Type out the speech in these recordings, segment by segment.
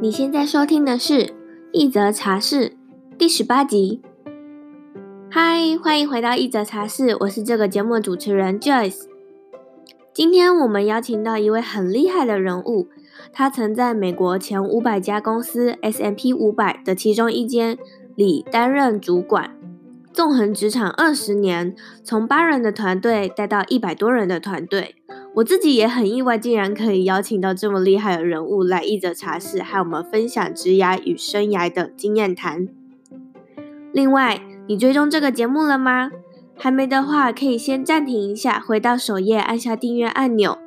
你现在收听的是《一则茶室》第十八集。嗨，欢迎回到《一则茶室》，我是这个节目的主持人 Joyce。今天我们邀请到一位很厉害的人物，他曾在美国前五百家公司 S M P 五百的其中一间里担任主管，纵横职场二十年，从八人的团队带到一百多人的团队。我自己也很意外，竟然可以邀请到这么厉害的人物来一则茶室，和我们分享职涯与生涯的经验谈。另外，你追踪这个节目了吗？还没的话，可以先暂停一下，回到首页按下订阅按钮，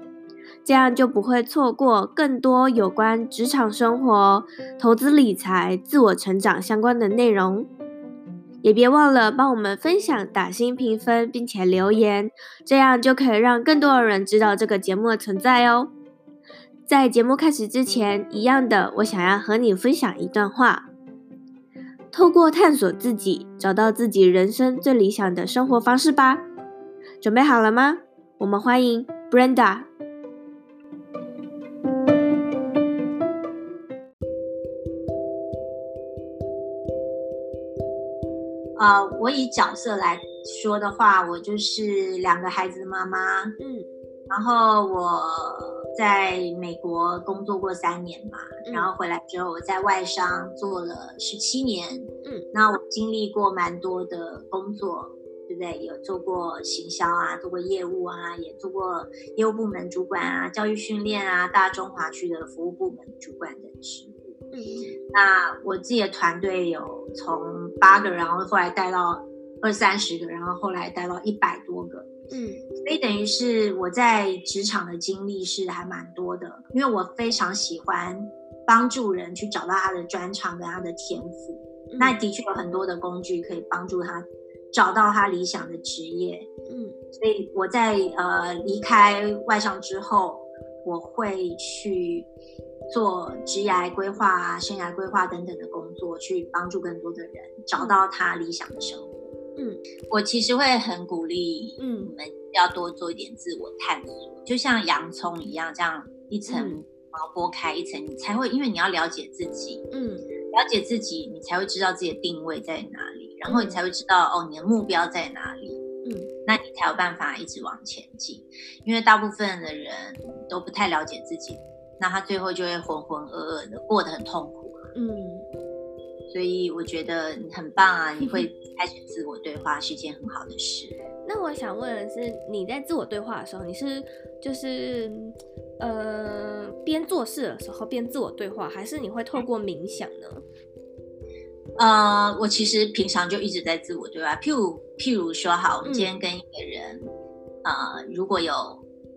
这样就不会错过更多有关职场生活、投资理财、自我成长相关的内容。也别忘了帮我们分享、打星评分，并且留言，这样就可以让更多的人知道这个节目的存在哦。在节目开始之前，一样的，我想要和你分享一段话：透过探索自己，找到自己人生最理想的生活方式吧。准备好了吗？我们欢迎 Brenda。呃，我以角色来说的话，我就是两个孩子的妈妈。嗯，然后我在美国工作过三年嘛，嗯、然后回来之后我在外商做了十七年。嗯，那我经历过蛮多的工作，对不对？有做过行销啊，做过业务啊，也做过业务部门主管啊，教育训练啊，大中华区的服务部门主管等职。嗯，那我自己的团队有从八个，然后后来带到二三十个，然后后来带到一百多个。嗯，所以等于是我在职场的经历是还蛮多的，因为我非常喜欢帮助人去找到他的专长跟他的天赋。嗯，那的确有很多的工具可以帮助他找到他理想的职业。嗯，所以我在呃离开外商之后，我会去。做职涯规划啊、生涯规划等等的工作，去帮助更多的人找到他理想的生活。嗯，我其实会很鼓励，嗯，你们要多做一点自我探索，嗯、就像洋葱一样，这样一层毛剥开一层，你才会，因为你要了解自己，嗯，了解自己，你才会知道自己的定位在哪里，然后你才会知道哦，你的目标在哪里，嗯，那你才有办法一直往前进。因为大部分的人都不太了解自己。那他最后就会浑浑噩噩的过得很痛苦啊。嗯，所以我觉得你很棒啊，你会开始自我对话是一件很好的事。那我想问的是，你在自我对话的时候，你是就是呃边做事的时候边自我对话，还是你会透过冥想呢？呃，我其实平常就一直在自我对话，譬如譬如说，好，我们今天跟一个人，嗯、呃，如果有。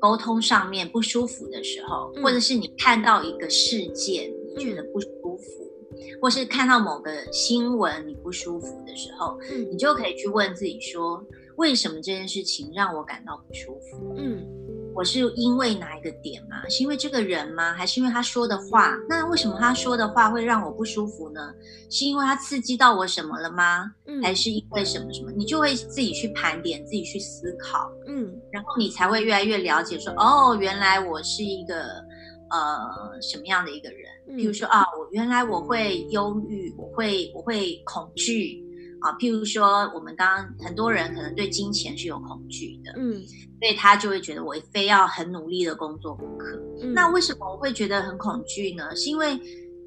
沟通上面不舒服的时候，或者是你看到一个事件你觉得不舒服，嗯、或是看到某个新闻你不舒服的时候，嗯、你就可以去问自己说：为什么这件事情让我感到不舒服？嗯。我是因为哪一个点吗？是因为这个人吗？还是因为他说的话？那为什么他说的话会让我不舒服呢？是因为他刺激到我什么了吗？嗯，还是因为什么什么？你就会自己去盘点，自己去思考，嗯，然后你才会越来越了解说，哦，原来我是一个呃什么样的一个人？比如说啊，我原来我会忧郁，我会我会恐惧。啊，譬如说，我们刚刚很多人可能对金钱是有恐惧的，嗯，所以他就会觉得我非要很努力的工作不可。嗯，那为什么我会觉得很恐惧呢？是因为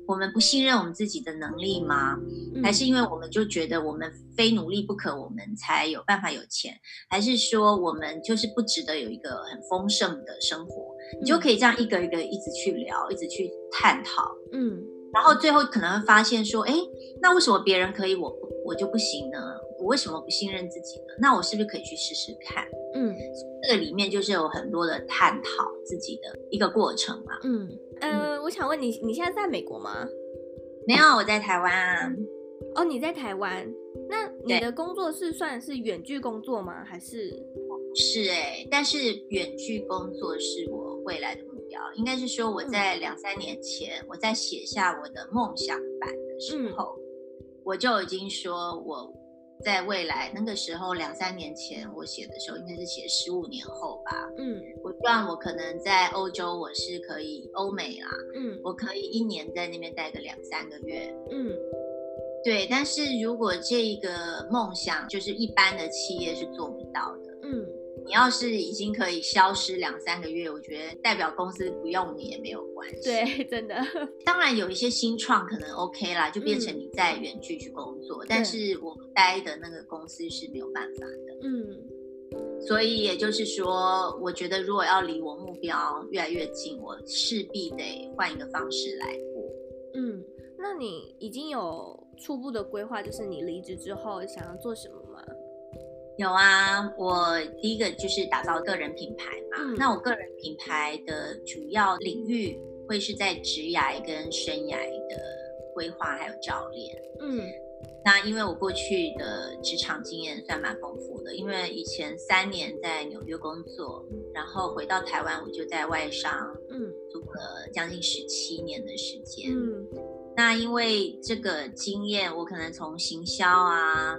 我们不信任我们自己的能力吗？还是因为我们就觉得我们非努力不可，我们才有办法有钱？还是说我们就是不值得有一个很丰盛的生活？你就可以这样一个一个一直去聊，一直去探讨，嗯，然后最后可能会发现说，哎，那为什么别人可以，我不？我就不行呢？我为什么不信任自己呢？那我是不是可以去试试看？嗯，这个里面就是有很多的探讨自己的一个过程嘛。嗯，呃，我想问你，你现在在美国吗？没有，我在台湾啊。哦，你在台湾？那你的工作是算是远距工作吗？还是？是哎，但是远距工作是我未来的目标。应该是说我在两三年前，我在写下我的梦想版的时候。嗯我就已经说我在未来那个时候两三年前我写的时候，应该是写十五年后吧。嗯，我希望我可能在欧洲，我是可以欧美啦。嗯，我可以一年在那边待个两三个月。嗯，对。但是如果这个梦想就是一般的企业是做不到的。嗯。你要是已经可以消失两三个月，我觉得代表公司不用你也没有关系。对，真的。当然有一些新创可能 OK 啦，就变成你在远距去工作。嗯、但是我待的那个公司是没有办法的。嗯。所以也就是说，我觉得如果要离我目标越来越近，我势必得换一个方式来过。嗯，那你已经有初步的规划，就是你离职之后想要做什么吗？有啊，我第一个就是打造个人品牌嘛。嗯、那我个人品牌的主要领域会是在职涯跟生涯的规划还有教练。嗯，那因为我过去的职场经验算蛮丰富的，因为以前三年在纽约工作，然后回到台湾我就在外商，嗯，做了将近十七年的时间。嗯，那因为这个经验，我可能从行销啊。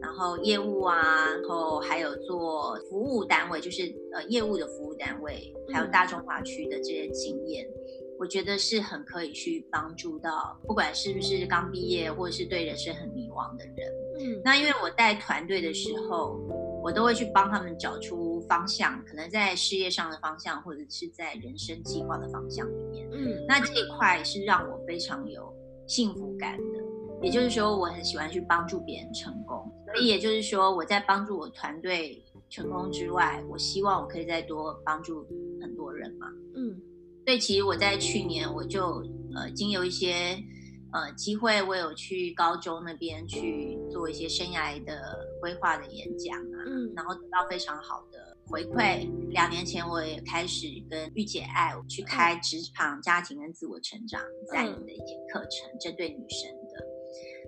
然后业务啊，然后还有做服务单位，就是呃业务的服务单位，还有大中华区的这些经验，嗯、我觉得是很可以去帮助到，不管是不是刚毕业或者是对人生很迷惘的人。嗯，那因为我带团队的时候，我都会去帮他们找出方向，可能在事业上的方向，或者是在人生计划的方向里面。嗯，那这一块是让我非常有幸福感的。也就是说，我很喜欢去帮助别人成功，所以也就是说，我在帮助我团队成功之外，我希望我可以再多帮助很多人嘛。嗯，所以其实我在去年我就呃，经有一些呃机会，我有去高中那边去做一些生涯的规划的演讲啊，嗯，然后得到非常好的回馈。两年前我也开始跟御姐爱去开职场、家庭跟自我成长在你的一些课程，针对女生的。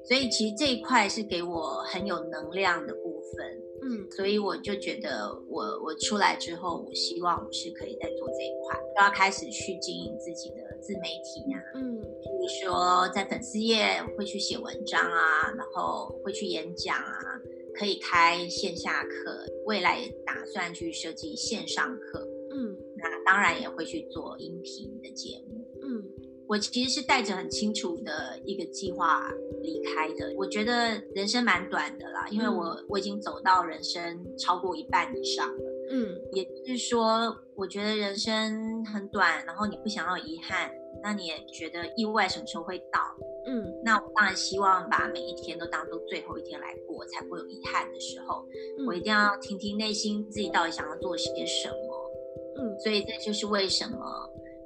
所以其实这一块是给我很有能量的部分，嗯，所以我就觉得我我出来之后，我希望我是可以再做这一块，都要开始去经营自己的自媒体啊，嗯，比如说在粉丝页会去写文章啊，然后会去演讲啊，可以开线下课，未来也打算去设计线上课，嗯，那当然也会去做音频的节目，嗯，我其实是带着很清楚的一个计划。离开的，我觉得人生蛮短的啦，因为我、嗯、我已经走到人生超过一半以上了，嗯，也就是说，我觉得人生很短，然后你不想要遗憾，那你也觉得意外什么时候会到，嗯，那我当然希望把每一天都当做最后一天来过，才不会有遗憾的时候，嗯、我一定要听听内心自己到底想要做些什么，嗯，所以这就是为什么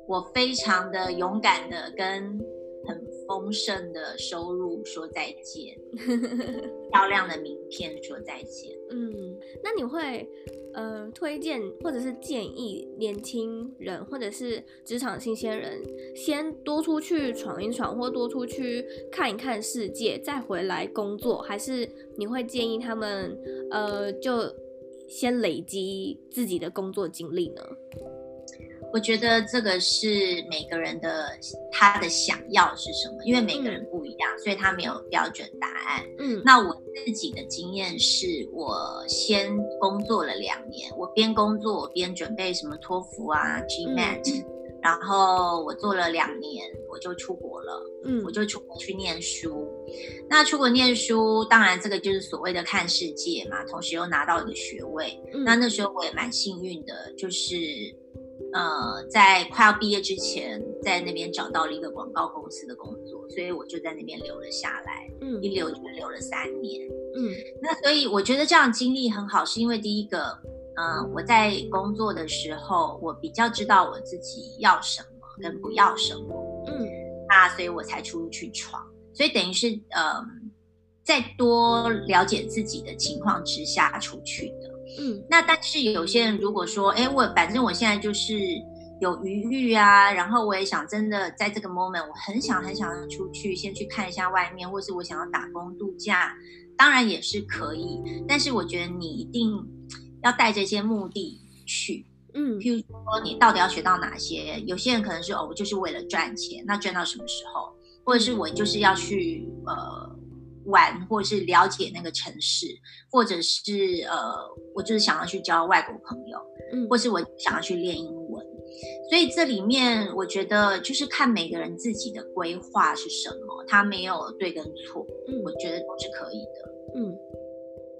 我非常的勇敢的跟很。丰盛的收入说再见，漂亮的名片说再见。嗯，那你会呃推荐或者是建议年轻人或者是职场新鲜人先多出去闯一闯，或多出去看一看世界，再回来工作，还是你会建议他们呃就先累积自己的工作经历呢？我觉得这个是每个人的他的想要是什么，因为每个人不一样，嗯、所以他没有标准答案。嗯，那我自己的经验是，我先工作了两年，我边工作我边准备什么托福啊、GMAT，、嗯、然后我做了两年，我就出国了。嗯，我就出国去念书。那出国念书，当然这个就是所谓的看世界嘛，同时又拿到一个学位。嗯、那那时候我也蛮幸运的，就是。呃，在快要毕业之前，在那边找到了一个广告公司的工作，所以我就在那边留了下来。嗯，一留就留了三年。嗯，那所以我觉得这样经历很好，是因为第一个，嗯、呃，我在工作的时候，我比较知道我自己要什么跟不要什么。嗯，那所以我才出去闯。所以等于是，呃，在多了解自己的情况之下出去的。嗯，那但是有些人如果说，哎，我反正我现在就是有余裕啊，然后我也想真的在这个 moment，我很想很想要出去，先去看一下外面，或是我想要打工度假，当然也是可以。但是我觉得你一定要带着一些目的去，嗯，譬如说你到底要学到哪些？有些人可能是哦，我就是为了赚钱，那赚到什么时候？或者是我就是要去呃。玩，或者是了解那个城市，或者是呃，我就是想要去交外国朋友，嗯，或是我想要去练英文。所以这里面我觉得就是看每个人自己的规划是什么，他没有对跟错，嗯，我觉得都是可以的，嗯。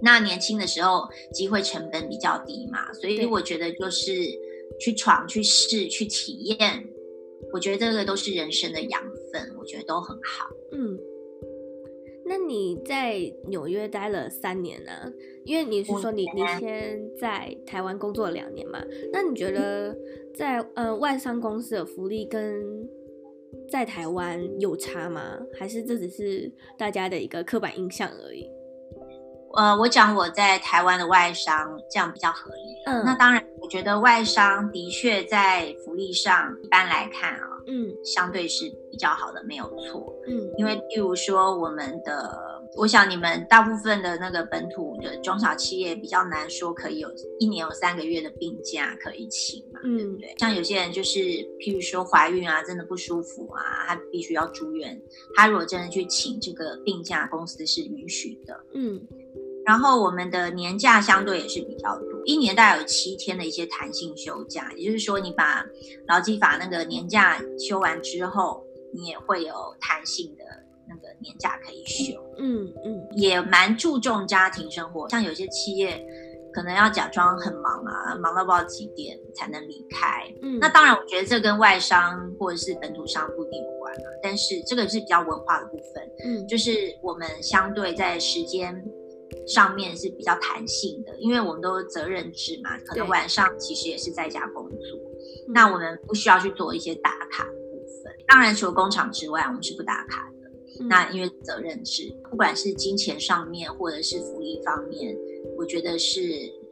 那年轻的时候机会成本比较低嘛，所以我觉得就是去闯、去试、去体验，我觉得这个都是人生的养分，我觉得都很好。嗯，那你在纽约待了三年呢？因为你是说你你先在台湾工作两年嘛？那你觉得在呃外商公司的福利跟在台湾有差吗？还是这只是大家的一个刻板印象而已？呃，我讲我在台湾的外商，这样比较合理。嗯，那当然，我觉得外商的确在福利上，一般来看啊，嗯，相对是比较好的，没有错。嗯，因为譬如说我们的，我想你们大部分的那个本土的中小企业比较难说可以有一年有三个月的病假可以请嘛，嗯，对不对？像有些人就是譬如说怀孕啊，真的不舒服啊，他必须要住院，他如果真的去请这个病假，公司是允许的。嗯。然后我们的年假相对也是比较多，一年大概有七天的一些弹性休假，也就是说，你把劳基法那个年假休完之后，你也会有弹性的那个年假可以休。嗯嗯，也蛮注重家庭生活，像有些企业可能要假装很忙啊，忙到不知道几点才能离开。嗯，那当然，我觉得这跟外商或者是本土商不一定有关啊，但是这个是比较文化的部分。嗯，就是我们相对在时间。上面是比较弹性的，因为我们都是责任制嘛，可能晚上其实也是在家工作，那我们不需要去做一些打卡的部分。当然，除了工厂之外，我们是不打卡的。嗯、那因为责任制，不管是金钱上面或者是福利方面，我觉得是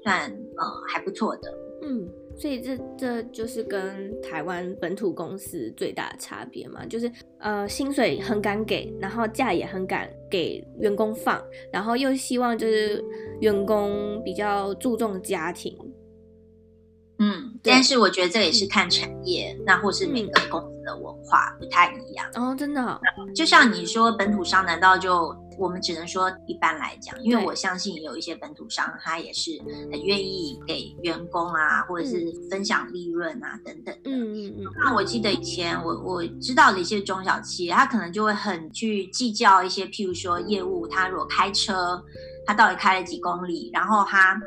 算呃还不错的。嗯。所以这这就是跟台湾本土公司最大的差别嘛，就是呃薪水很敢给，然后假也很敢给员工放，然后又希望就是员工比较注重家庭。嗯，但是我觉得这也是看产业，那或是每个公司的文化不太一样。哦，真的哦，就像你说本土商，难道就？我们只能说一般来讲，因为我相信有一些本土商，他也是很愿意给员工啊，或者是分享利润啊等等的。嗯嗯嗯。那我记得以前我我知道的一些中小企业，他可能就会很去计较一些，譬如说业务，他如果开车，他到底开了几公里，然后他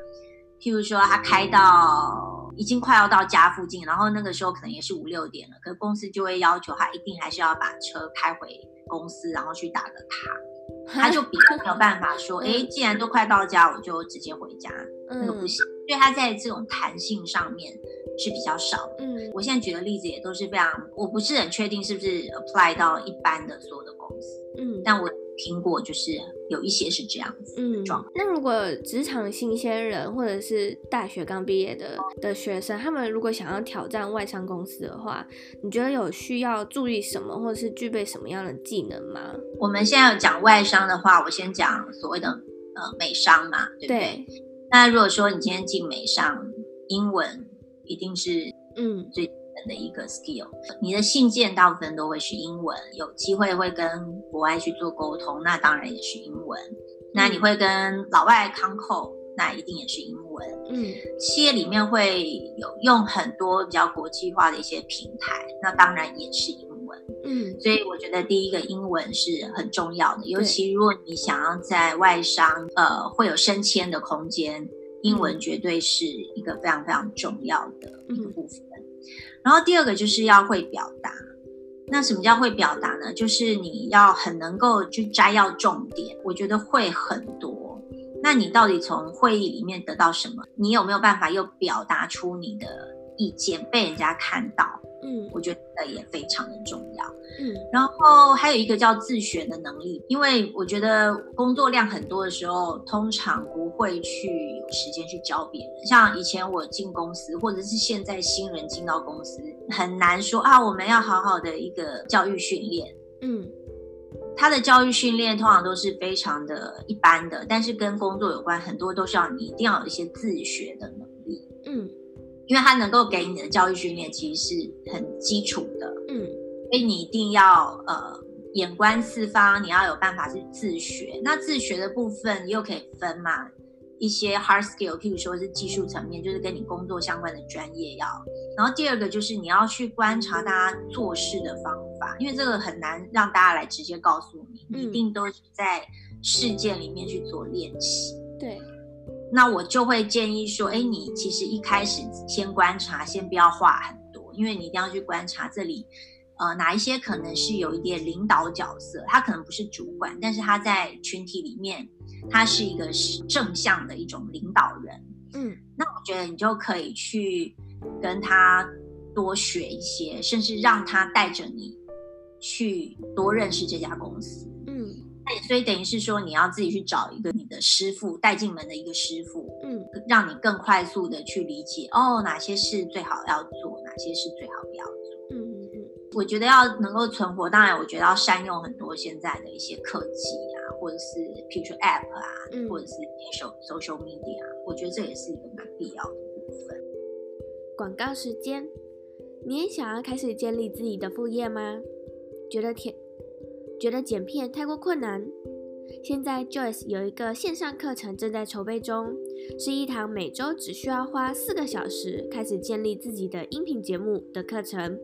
譬如说他开到已经快要到家附近，然后那个时候可能也是五六点了，可是公司就会要求他一定还是要把车开回公司，然后去打个卡。他就比较没有办法说，哎，既然都快到家，我就直接回家，那个不行。所以他在这种弹性上面是比较少的。嗯，我现在举的例子也都是非常，我不是很确定是不是 apply 到一般的所有的公司。嗯，但我。听过，就是有一些是这样子。嗯，那如果职场新鲜人或者是大学刚毕业的的学生，他们如果想要挑战外商公司的话，你觉得有需要注意什么，或者是具备什么样的技能吗？我们现在要讲外商的话，我先讲所谓的呃美商嘛，对不对？对。那如果说你今天进美商，英文一定是嗯最基本。的一个 skill，你的信件大部分都会是英文，有机会会跟国外去做沟通，那当然也是英文。那你会跟老外 concall，那一定也是英文。嗯，企业里面会有用很多比较国际化的一些平台，那当然也是英文。嗯，所以我觉得第一个英文是很重要的，尤其如果你想要在外商，呃，会有升迁的空间，英文绝对是一个非常非常重要的一个部分。然后第二个就是要会表达，那什么叫会表达呢？就是你要很能够去摘要重点。我觉得会很多，那你到底从会议里面得到什么？你有没有办法又表达出你的意见，被人家看到？嗯，我觉得也非常的重要。嗯，然后还有一个叫自学的能力，因为我觉得工作量很多的时候，通常不会去有时间去教别人。像以前我进公司，或者是现在新人进到公司，很难说啊，我们要好好的一个教育训练。嗯，他的教育训练通常都是非常的一般的，但是跟工作有关，很多都是要你一定要有一些自学的能力。嗯。因为他能够给你的教育训练其实是很基础的，嗯，所以你一定要呃眼观四方，你要有办法去自学。那自学的部分又可以分嘛，一些 hard skill，譬如说是技术层面，就是跟你工作相关的专业要。然后第二个就是你要去观察大家做事的方法，因为这个很难让大家来直接告诉你，你一定都是在事件里面去做练习。对。那我就会建议说，哎，你其实一开始先观察，先不要画很多，因为你一定要去观察这里。呃，哪一些可能是有一点领导角色，他可能不是主管，但是他在群体里面，他是一个正向的一种领导人。嗯，那我觉得你就可以去跟他多学一些，甚至让他带着你去多认识这家公司。所以等于是说，你要自己去找一个你的师傅带进门的一个师傅，嗯，让你更快速的去理解哦，哪些事最好要做，哪些事最好不要做。嗯嗯嗯我觉得要能够存活，当然，我觉得要善用很多现在的一些科技啊，或者是譬如说 App 啊，嗯、或者是 social media，我觉得这也是一个蛮必要的部分。广告时间，你也想要开始建立自己的副业吗？觉得舔，觉得剪片太过困难？现在 Joyce 有一个线上课程正在筹备中，是一堂每周只需要花四个小时开始建立自己的音频节目的课程。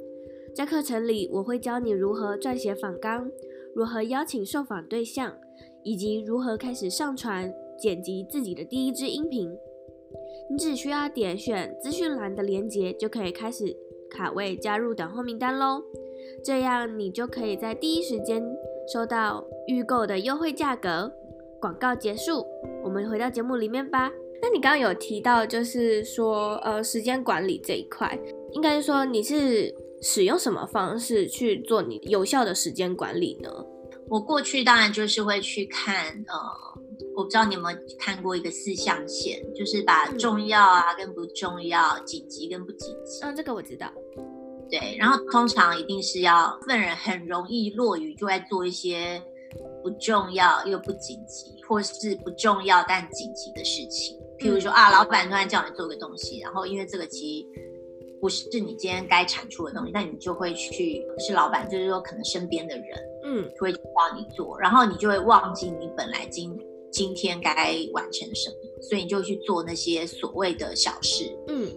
在课程里，我会教你如何撰写访纲，如何邀请受访对象，以及如何开始上传、剪辑自己的第一支音频。你只需要点选资讯栏的链接，就可以开始卡位加入等候名单喽。这样你就可以在第一时间收到预购的优惠价格。广告结束，我们回到节目里面吧。那你刚刚有提到，就是说，呃，时间管理这一块，应该是说你是。使用什么方式去做你有效的时间管理呢？我过去当然就是会去看，呃，我不知道你有没有看过一个四象限，就是把重要啊跟不重要、紧急跟不紧急。嗯，这个我知道。对，然后通常一定是要份人很容易落于就在做一些不重要又不紧急，或是不重要但紧急的事情。譬如说啊，老板突然叫你做个东西，然后因为这个其实。不是你今天该产出的东西，那你就会去是老板，就是说可能身边的人，嗯，会帮你做，然后你就会忘记你本来今今天该完成什么，所以你就去做那些所谓的小事，嗯，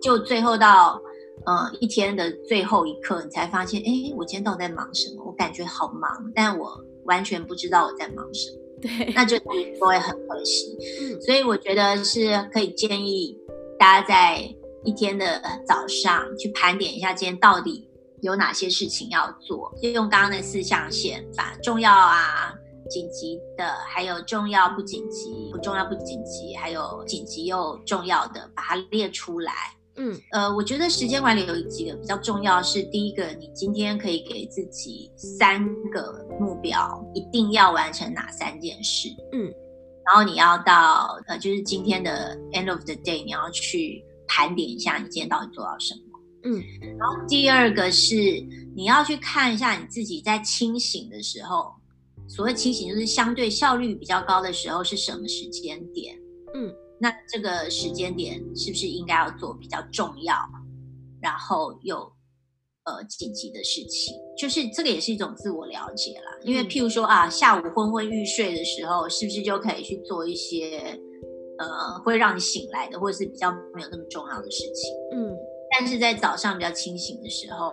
就最后到呃一天的最后一刻，你才发现，哎，我今天到底在忙什么？我感觉好忙，但我完全不知道我在忙什么，对，那就都会很可惜，嗯，所以我觉得是可以建议大家在。一天的早上去盘点一下，今天到底有哪些事情要做，就用刚刚的四象限，把重要啊、紧急的，还有重要不紧急、不重要不紧急，还有紧急又重要的，把它列出来。嗯，呃，我觉得时间管理有几个比较重要，是第一个，你今天可以给自己三个目标，一定要完成哪三件事？嗯，然后你要到呃，就是今天的 end of the day，你要去。盘点一下你今天到底做到什么，嗯，然后第二个是你要去看一下你自己在清醒的时候，所谓清醒就是相对效率比较高的时候是什么时间点，嗯，那这个时间点是不是应该要做比较重要，然后又呃紧急的事情，就是这个也是一种自我了解啦，因为譬如说啊，下午昏昏欲睡的时候，是不是就可以去做一些。呃，会让你醒来的，或者是比较没有那么重要的事情。嗯，但是在早上比较清醒的时候，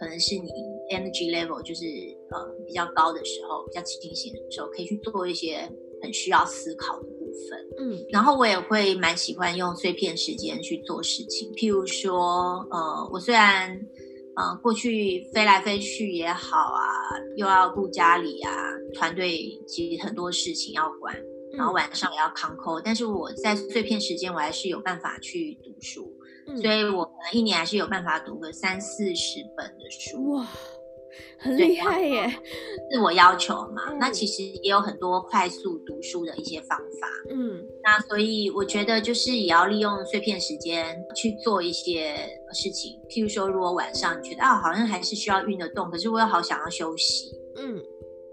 可能是你 energy level 就是呃比较高的时候，比较清醒的时候，可以去做一些很需要思考的部分。嗯，然后我也会蛮喜欢用碎片时间去做事情，譬如说，呃，我虽然呃过去飞来飞去也好啊，又要顾家里啊，团队其实很多事情要管。然后晚上也要扛扣，但是我在碎片时间我还是有办法去读书，嗯、所以我可能一年还是有办法读个三四十本的书。哇，很厉害耶！自我要求嘛，嗯、那其实也有很多快速读书的一些方法。嗯，那所以我觉得就是也要利用碎片时间去做一些事情，譬如说，如果晚上你觉得啊，好像还是需要运得动，可是我又好想要休息。嗯。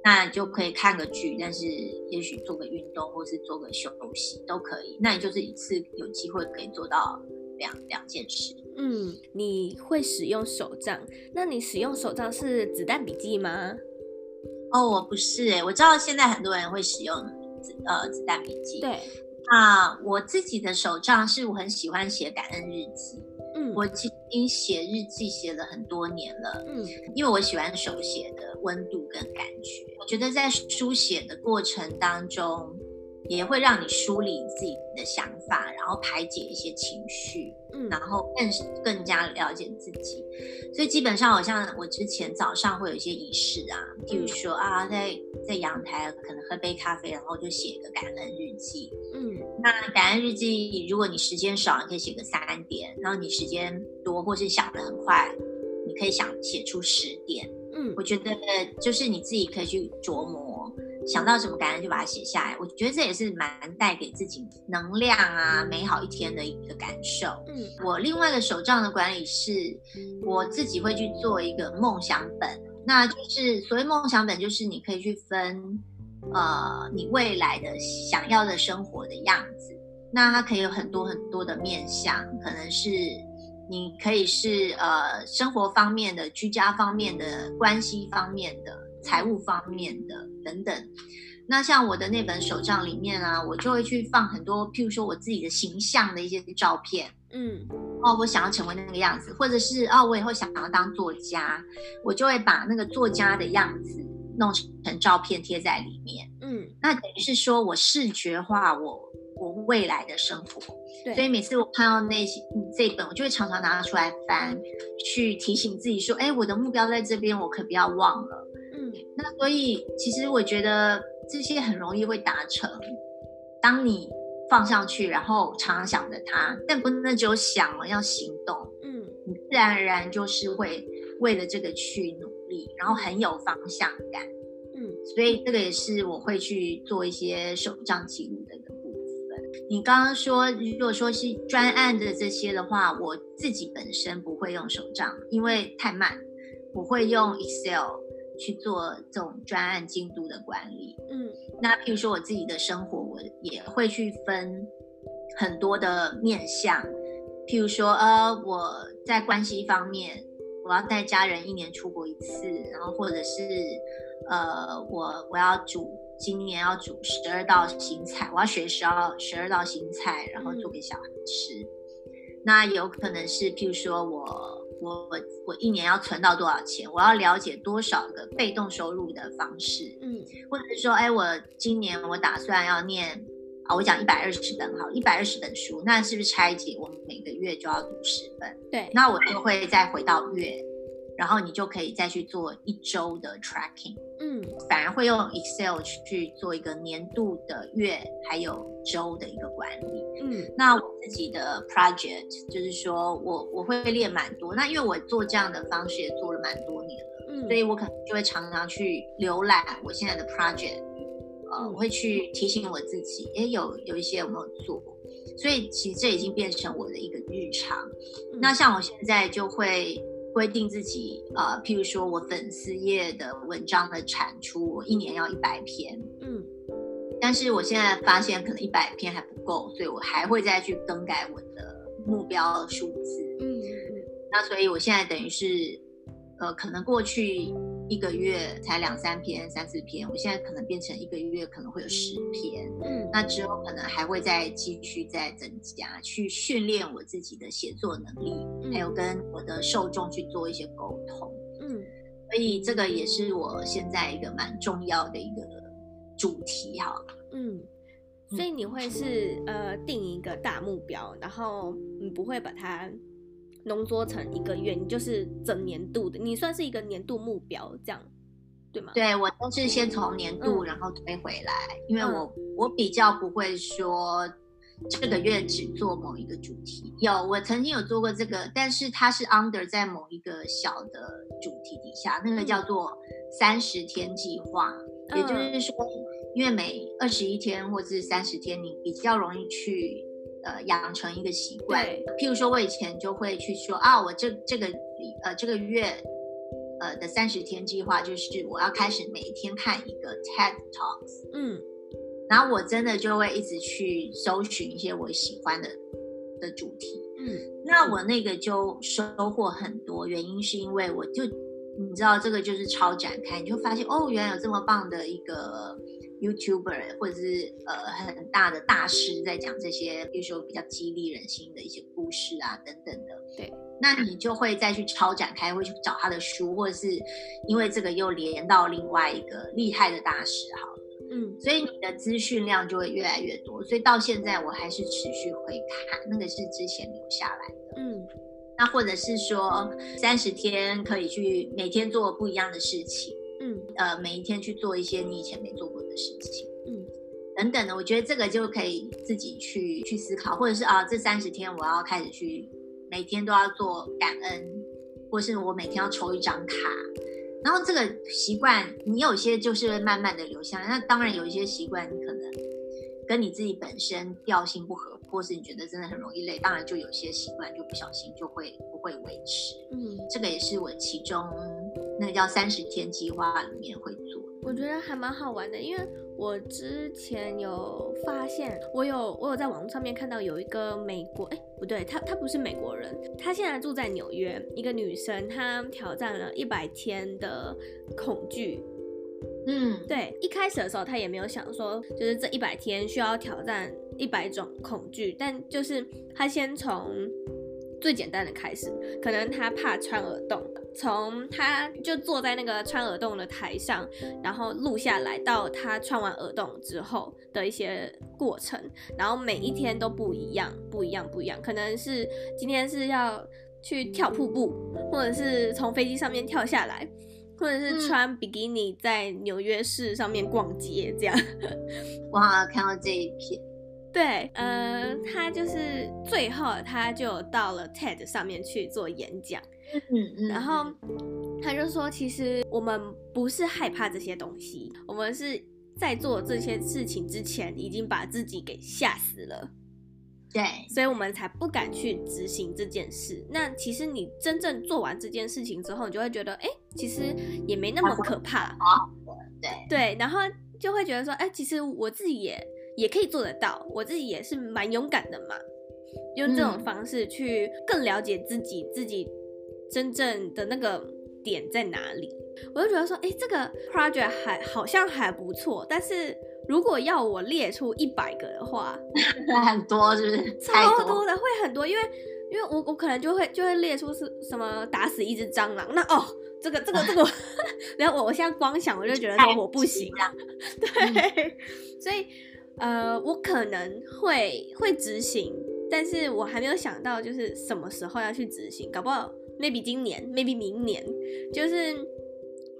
那你就可以看个剧，但是也许做个运动，或是做个休息都可以。那你就是一次有机会可以做到两两件事。嗯，你会使用手账？那你使用手账是子弹笔记吗？哦，我不是哎，我知道现在很多人会使用子呃子弹笔记。对，啊，我自己的手账是我很喜欢写感恩日记。嗯，我其实已经写日记写了很多年了。嗯，因为我喜欢手写的温度跟感觉。我觉得在书写的过程当中，也会让你梳理自己的想法，然后排解一些情绪，嗯，然后更更加了解自己。所以基本上，好像我之前早上会有一些仪式啊，譬如说啊，在在阳台可能喝杯咖啡，然后就写一个感恩日记。嗯，那感恩日记，如果你时间少，你可以写个三点；然后你时间多，或是想得很快，你可以想写出十点。嗯，我觉得就是你自己可以去琢磨。想到什么感恩就把它写下来，我觉得这也是蛮带给自己能量啊，美好一天的一个感受。嗯，我另外一个手账的管理是，我自己会去做一个梦想本，那就是所谓梦想本，就是你可以去分，呃，你未来的想要的生活的样子，那它可以有很多很多的面向，可能是你可以是呃生活方面的、居家方面的、关系方面的。财务方面的等等，那像我的那本手账里面啊，我就会去放很多，譬如说我自己的形象的一些照片，嗯，哦，我想要成为那个样子，或者是哦，我以后想要当作家，我就会把那个作家的样子弄成照片贴在里面，嗯，那等于是说我视觉化我我未来的生活，对，所以每次我看到那些这本，我就会常常拿出来翻，去提醒自己说，哎，我的目标在这边，我可不要忘了。那所以，其实我觉得这些很容易会达成。当你放上去，然后常常想着它，但不能只有想了，要行动。嗯，你自然而然就是会为了这个去努力，然后很有方向感。嗯，所以这个也是我会去做一些手账记录的一个部分。你刚刚说，如果说是专案的这些的话，我自己本身不会用手账，因为太慢，我会用 Excel。去做这种专案进度的管理，嗯，那譬如说我自己的生活，我也会去分很多的面向，譬如说，呃，我在关系方面，我要带家人一年出国一次，然后或者是，呃，我我要煮，今年要煮十二道新菜，我要学十二十二道新菜，然后做给小孩吃，嗯，那有可能是譬如说我。我我我一年要存到多少钱？我要了解多少个被动收入的方式？嗯，或者是说，哎，我今年我打算要念啊，我讲一百二十本好，一百二十本书，那是不是拆解？我们每个月就要读十本？对，那我就会再回到月，然后你就可以再去做一周的 tracking。嗯，反而会用 Excel 去做一个年度的月还有周的一个管理。嗯，那我自己的 project 就是说我我会列蛮多。那因为我做这样的方式也做了蛮多年了，嗯，所以我可能就会常常去浏览我现在的 project，呃，我会去提醒我自己，诶，有有一些有没有做。所以其实这已经变成我的一个日常。那像我现在就会。规定自己，呃，譬如说我粉丝页的文章的产出，我一年要一百篇，嗯，但是我现在发现可能一百篇还不够，所以我还会再去更改我的目标数字，嗯嗯，那所以我现在等于是。呃，可能过去一个月才两三篇、三四篇，我现在可能变成一个月可能会有十篇。嗯，那之后可能还会再继续再增加，去训练我自己的写作能力，嗯，还有跟我的受众去做一些沟通。嗯，所以这个也是我现在一个蛮重要的一个主题哈。嗯，所以你会是呃定一个大目标，然后你不会把它。浓缩成一个月，你就是整年度的，你算是一个年度目标，这样对吗？对，我都是先从年度，然后推回来，嗯、因为我我比较不会说这个月只做某一个主题。有，我曾经有做过这个，但是它是 under 在某一个小的主题底下，那个叫做三十天计划，嗯、也就是说，因为每二十一天或者是三十天，你比较容易去。呃，养成一个习惯。对，譬如说，我以前就会去说啊，我这这个呃这个月呃的三十天计划，就是我要开始每天看一个 TED Talks。嗯，然后我真的就会一直去搜寻一些我喜欢的的主题。嗯，那我那个就收获很多，原因是因为我就你知道这个就是超展开，你就发现哦，原来有这么棒的一个 YouTuber 或者是呃很大的大师在讲这些，比如说比较激励人心的一些故事啊等等的。对，那你就会再去超展开，会去找他的书，或者是因为这个又连到另外一个厉害的大师，好了，嗯，所以你的资讯量就会越来越多。所以到现在我还是持续会看，那个是之前留下来的，嗯。那或者是说三十天可以去每天做不一样的事情，嗯，呃，每一天去做一些你以前没做过的事情，嗯，等等的，我觉得这个就可以自己去去思考，或者是啊，这三十天我要开始去每天都要做感恩，或是我每天要抽一张卡，然后这个习惯你有些就是会慢慢的留下来，那当然有一些习惯你可能跟你自己本身调性不合。或是你觉得真的很容易累，当然就有些习惯就不小心就会不会维持。嗯，这个也是我其中那个叫三十天计划里面会做。我觉得还蛮好玩的，因为我之前有发现，我有我有在网络上面看到有一个美国，哎，不对，她她不是美国人，她现在住在纽约，一个女生，她挑战了一百天的恐惧。嗯，对，一开始的时候他也没有想说，就是这一百天需要挑战一百种恐惧，但就是他先从最简单的开始，可能他怕穿耳洞，从他就坐在那个穿耳洞的台上，然后录下来到他穿完耳洞之后的一些过程，然后每一天都不一样，不一样，不一样，可能是今天是要去跳瀑布，或者是从飞机上面跳下来。或者是穿比基尼在纽约市上面逛街这样，我好像，看到这一片，对，呃，他就是最后他就到了 TED 上面去做演讲，嗯嗯，然后他就说，其实我们不是害怕这些东西，我们是在做这些事情之前已经把自己给吓死了。对，所以我们才不敢去执行这件事。那其实你真正做完这件事情之后，你就会觉得，哎，其实也没那么可怕。对对，然后就会觉得说，哎，其实我自己也也可以做得到，我自己也是蛮勇敢的嘛。用这种方式去更了解自己，自己真正的那个点在哪里。我就觉得说，哎，这个 project 还好像还不错，但是。如果要我列出一百个的话，很多是不是？超多的，会很多，因为因为我我可能就会就会列出是什么打死一只蟑螂，那哦，这个这个这个，然后我我现在光想我就觉得说我不行啊，对，所以呃，我可能会会执行，但是我还没有想到就是什么时候要去执行，搞不好 maybe 今年，maybe 明年，就是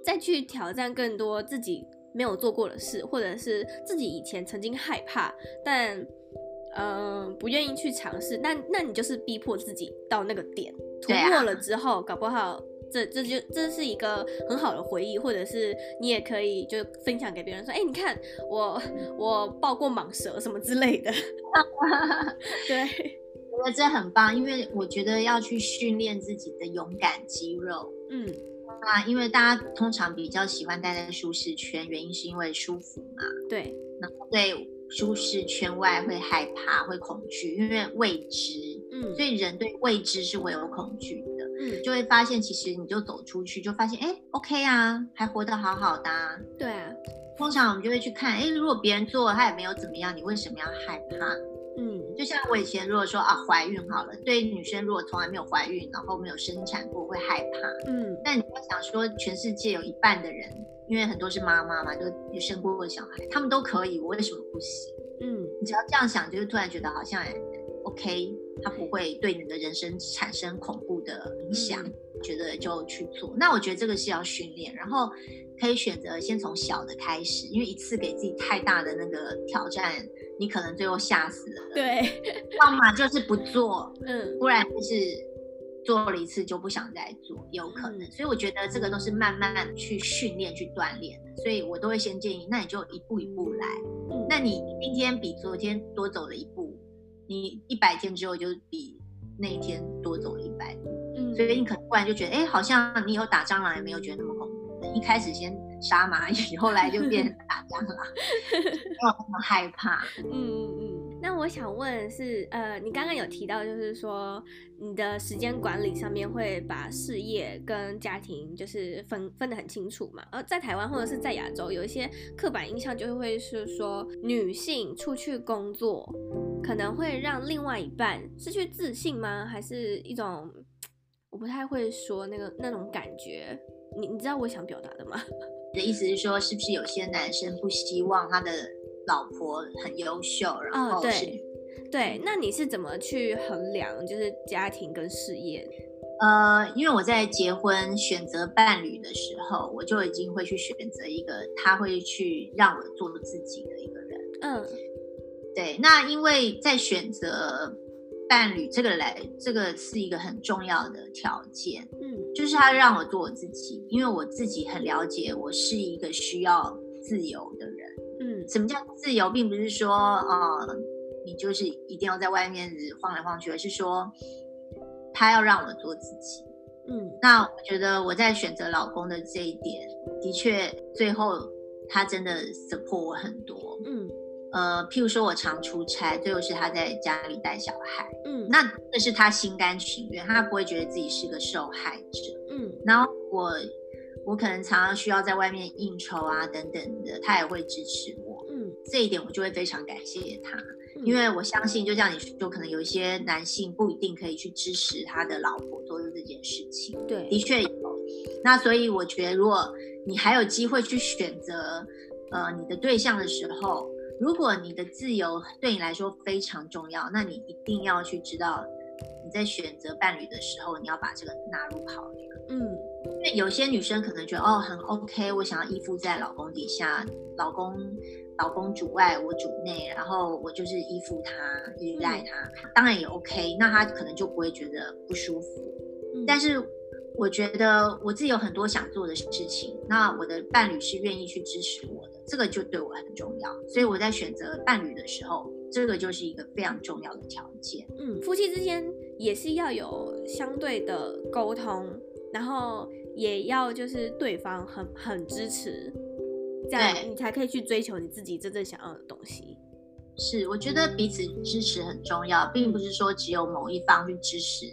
再去挑战更多自己。没有做过的事，或者是自己以前曾经害怕，但嗯、呃、不愿意去尝试，那那你就是逼迫自己到那个点，突破了之后，啊、搞不好这这就这是一个很好的回忆，或者是你也可以就分享给别人说，哎，你看我我抱过蟒蛇什么之类的，对，我觉得这很棒，因为我觉得要去训练自己的勇敢肌肉，嗯。啊，因为大家通常比较喜欢待在舒适圈，原因是因为舒服嘛。对，然后对舒适圈外会害怕、会恐惧，因为未知。嗯，所以人对未知是会有恐惧的。嗯，就会发现其实你就走出去，就发现哎，OK 啊，还活得好好的啊。对啊，通常我们就会去看，哎，如果别人做了他也没有怎么样，你为什么要害怕？嗯，就像我以前如果说啊怀孕好了，对女生如果从来没有怀孕，然后没有生产过会害怕。嗯，但你要想说，全世界有一半的人，因为很多是妈妈嘛，就有生过的小孩，他们都可以，我为什么不行？嗯，你只要这样想，就是突然觉得好像 OK，他不会对你的人生产生恐怖的影响，嗯、觉得就去做。那我觉得这个是要训练，然后可以选择先从小的开始，因为一次给自己太大的那个挑战。你可能最后吓死了，对，要么就是不做，嗯，不然就是做了一次就不想再做，有可能。嗯、所以我觉得这个都是慢慢去训练、去锻炼的。所以我都会先建议，那你就一步一步来。嗯，那你今天比昨天多走了一步，你一百天之后就比那一天多走了一百步。嗯，所以你可能突然就觉得，哎，好像你以后打蟑螂也没有觉得那么恐怖。一开始先杀蚂蚁，后来就变成打蟑螂，没有那么害怕。嗯 嗯嗯。那那我想问的是，呃，你刚刚有提到，就是说你的时间管理上面会把事业跟家庭就是分分得很清楚嘛？而在台湾或者是在亚洲，有一些刻板印象就会是说，女性出去工作可能会让另外一半失去自信吗？还是一种我不太会说那个那种感觉？你你知道我想表达的吗？你的意思是说，是不是有些男生不希望他的？老婆很优秀，然后对，对，那你是怎么去衡量就是家庭跟事业？呃，因为我在结婚选择伴侣的时候，我就已经会去选择一个他会去让我做自己的一个人。嗯，对。那因为在选择伴侣这个来，这个是一个很重要的条件。嗯，就是他让我做我自己，因为我自己很了解，我是一个需要自由的人。嗯什么叫自由，并不是说啊、呃，你就是一定要在外面晃来晃去，而是说他要让我做自己。嗯，那我觉得我在选择老公的这一点，的确最后他真的 support 我很多。嗯，呃，譬如说我常出差，最后是他在家里带小孩。嗯，那这是他心甘情愿，他不会觉得自己是个受害者。嗯，然后我我可能常常需要在外面应酬啊等等的，他也会支持我。嗯这一点我就会非常感谢他，因为我相信，就像你说，可能有一些男性不一定可以去支持他的老婆做的这件事情。对，的确有。那所以我觉得，如果你还有机会去选择呃你的对象的时候，如果你的自由对你来说非常重要，那你一定要去知道你在选择伴侣的时候，你要把这个纳入考虑。嗯，因为有些女生可能觉得哦很 OK，我想要依附在老公底下，老公。老公主外，我主内，然后我就是依附他，依赖他，嗯、当然也 OK。那他可能就不会觉得不舒服。嗯、但是我觉得我自己有很多想做的事情，那我的伴侣是愿意去支持我的，这个就对我很重要。所以我在选择伴侣的时候，这个就是一个非常重要的条件。嗯，夫妻之间也是要有相对的沟通，然后也要就是对方很很支持。这样你才可以去追求你自己真正想要的东西。是，我觉得彼此支持很重要，并不是说只有某一方去支持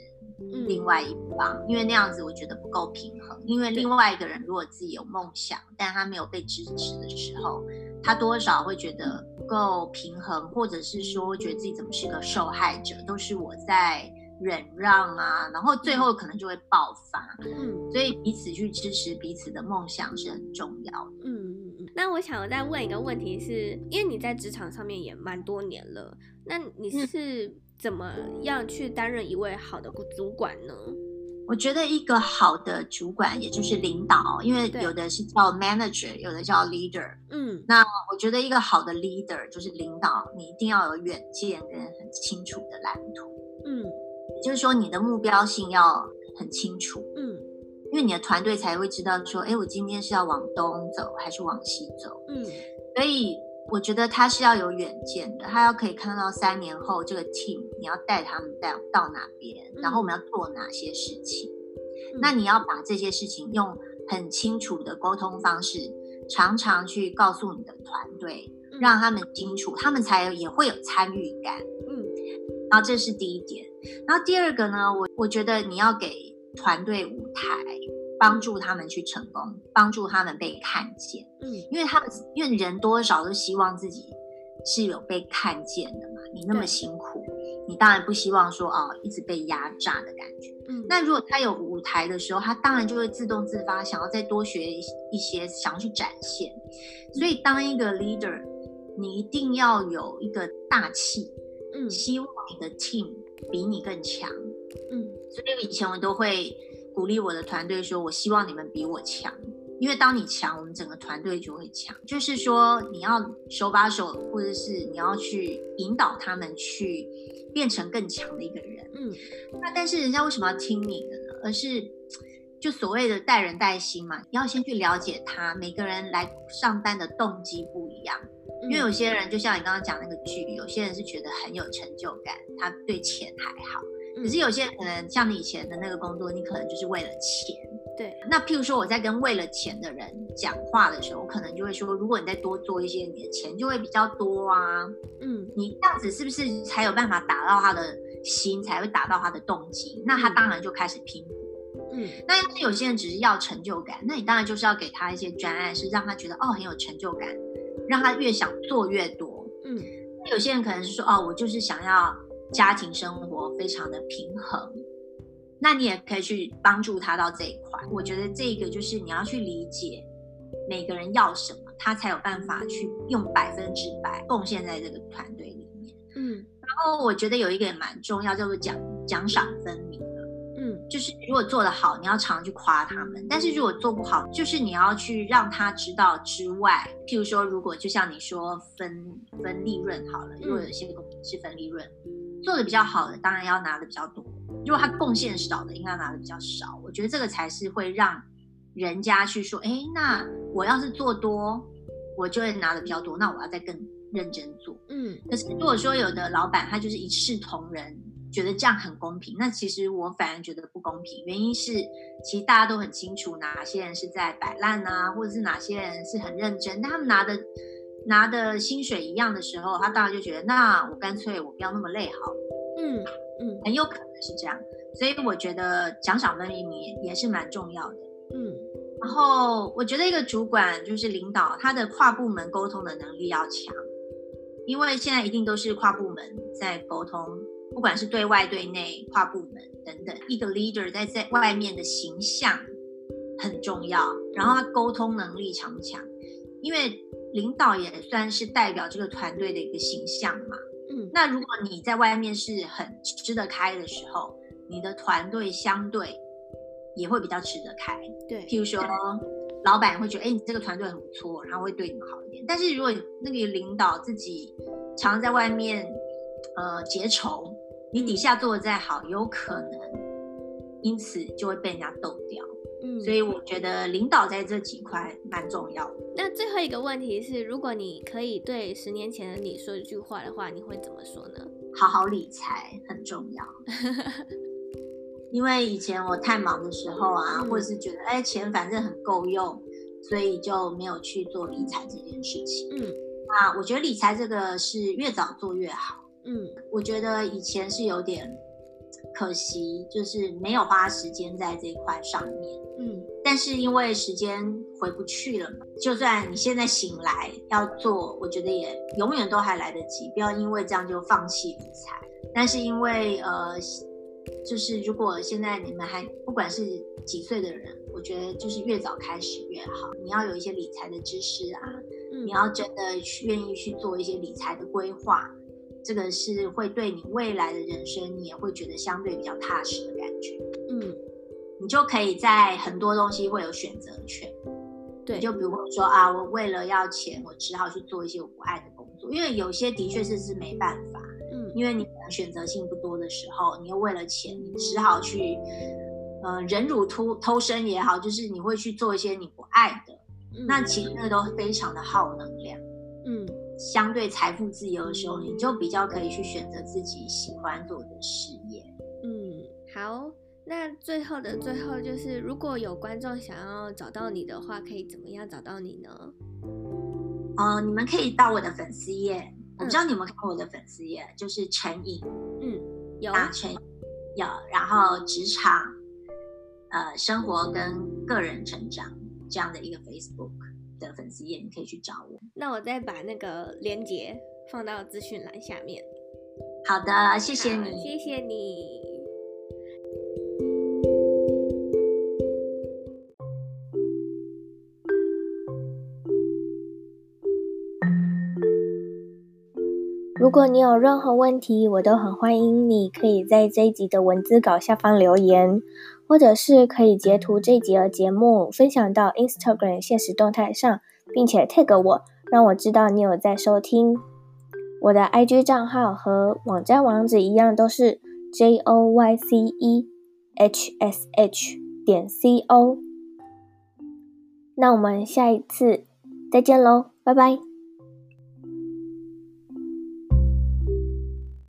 另外一方，嗯、因为那样子我觉得不够平衡。因为另外一个人如果自己有梦想，但他没有被支持的时候，他多少会觉得不够平衡，或者是说觉得自己怎么是个受害者，都是我在忍让啊，然后最后可能就会爆发。嗯，所以彼此去支持彼此的梦想是很重要的。嗯。那我想再问一个问题是，是因为你在职场上面也蛮多年了，那你是怎么样去担任一位好的主管呢？我觉得一个好的主管，也就是领导，因为有的是叫 manager，有的叫 leader。嗯，那我觉得一个好的 leader 就是领导，你一定要有远见跟很清楚的蓝图。嗯，也就是说你的目标性要很清楚。嗯。因为你的团队才会知道说，哎，我今天是要往东走还是往西走？嗯，所以我觉得他是要有远见的，他要可以看到三年后这个 team 你要带他们带到哪边，然后我们要做哪些事情。嗯，那你要把这些事情用很清楚的沟通方式，常常去告诉你的团队，让他们清楚，他们才也会有参与感。嗯，然后这是第一点，然后第二个呢，我我觉得你要给。团队舞台，帮助他们去成功，帮助他们被看见。嗯，因为他们因为人多少都希望自己是有被看见的嘛。你那么辛苦，对你当然不希望说哦，一直被压榨的感觉。嗯，那如果他有舞台的时候，他当然就会自动自发想要再多学一些，想要去展现。所以当一个 leader，你一定要有一个大气，嗯，希望你的 team 比你更强。嗯，所以以前我都会鼓励我的团队说：“我希望你们比我强，因为当你强，我们整个团队就会强。就是说，你要手把手，或者是你要去引导他们去变成更强的一个人。嗯，那但是人家为什么要听你的呢？而是就所谓的带人带心嘛，你要先去了解他，每个人来上班的动机不一样。因为有些人就像你刚刚讲那个剧，有些人是觉得很有成就感，他对钱还好。可是有些人可能像你以前的那个工作，你可能就是为了钱，对。那譬如说我在跟为了钱的人讲话的时候，我可能就会说，如果你再多做一些，你的钱就会比较多啊。嗯，你这样子是不是才有办法打到他的心，才会打到他的动机？那他当然就开始拼搏。嗯，那要是有些人只是要成就感，那你当然就是要给他一些专案，是让他觉得哦很有成就感，让他越想做越多。嗯，那有些人可能是说哦，我就是想要家庭生活非常的平衡，那你也可以去帮助他到这一块。我觉得这个就是你要去理解每个人要什么，他才有办法去用百分之百贡献在这个团队里面。嗯，然后我觉得有一个也蛮重要，叫做奖奖赏分明嗯。就是如果做得好，你要常常去夸他们；但是如果做不好，就是你要去让他知道之外，譬如说，如果就像你说分分利润好了，如果有些公司是分利润，做的比较好的当然要拿的比较多；如果他贡献少的，应该拿的比较少。我觉得这个才是会让人家去说，哎，那我要是做多，我就会拿的比较多，那我要再更认真做。嗯，可是如果说有的老板他就是一视同仁。觉得这样很公平，那其实我反而觉得不公平。原因是，其实大家都很清楚哪些人是在摆烂啊，或者是哪些人是很认真。但他们拿的拿的薪水一样的时候，他当然就觉得，那我干脆我不要那么累好了。嗯嗯，很有可能是这样。所以我觉得奖赏分明也也是蛮重要的。嗯，然后我觉得一个主管就是领导，他的跨部门沟通的能力要强，因为现在一定都是跨部门在沟通。不管是对外对内、跨部门等等，一个 leader 在在外面的形象很重要，然后他沟通能力强不强？因为领导也算是代表这个团队的一个形象嘛。嗯，那如果你在外面是很吃得开的时候，你的团队相对也会比较吃得开。对，譬如说，老板会觉得，哎，你这个团队很不错，然后会对你们好一点。但是如果那个领导自己常在外面，呃，结仇。你底下做的再好，有可能因此就会被人家斗掉。嗯，所以我觉得领导在这几块蛮重要的。那最后一个问题是，如果你可以对十年前的你说一句话的话，你会怎么说呢？好好理财很重要。因为以前我太忙的时候啊，嗯、或者是觉得哎钱反正很够用，所以就没有去做理财这件事情。嗯，那我觉得理财这个是越早做越好。嗯，我觉得以前是有点可惜，就是没有花时间在这一块上面。嗯，但是因为时间回不去了嘛，就算你现在醒来要做，我觉得也永远都还来得及，不要因为这样就放弃理财。但是因为呃，就是如果现在你们还不管是几岁的人，我觉得就是越早开始越好。你要有一些理财的知识啊，嗯，你要真的去愿意去做一些理财的规划。这个是会对你未来的人生，你也会觉得相对比较踏实的感觉。嗯，你就可以在很多东西会有选择权。对，就比如说啊，我为了要钱，我只好去做一些我不爱的工作，因为有些的确是是没办法。嗯，因为你可能选择性不多的时候，你又为了钱，你只好去，呃，忍辱偷偷生也好，就是你会去做一些你不爱的。嗯，那其实那都非常的耗能量。嗯。相对财富自由的时候，你就比较可以去选择自己喜欢做的事业。嗯，好，那最后的最后就是，如果有观众想要找到你的话，可以怎么样找到你呢？呃，你们可以到我的粉丝页，嗯、我不知道你们看我的粉丝页，就是陈颖，嗯，有啊，陈有，然后职场、呃，生活跟个人成长这样的一个 Facebook。的粉丝页，你可以去找我。那我再把那个链接放到资讯栏下面。好的，谢谢你，谢谢你。如果你有任何问题，我都很欢迎你可以在这一集的文字稿下方留言。或者是可以截图这集的节目，分享到 Instagram 现实动态上，并且 tag 我，让我知道你有在收听。我的 IG 账号和网站网址一样，都是 J O Y C E H S H 点 C O。那我们下一次再见喽，拜拜。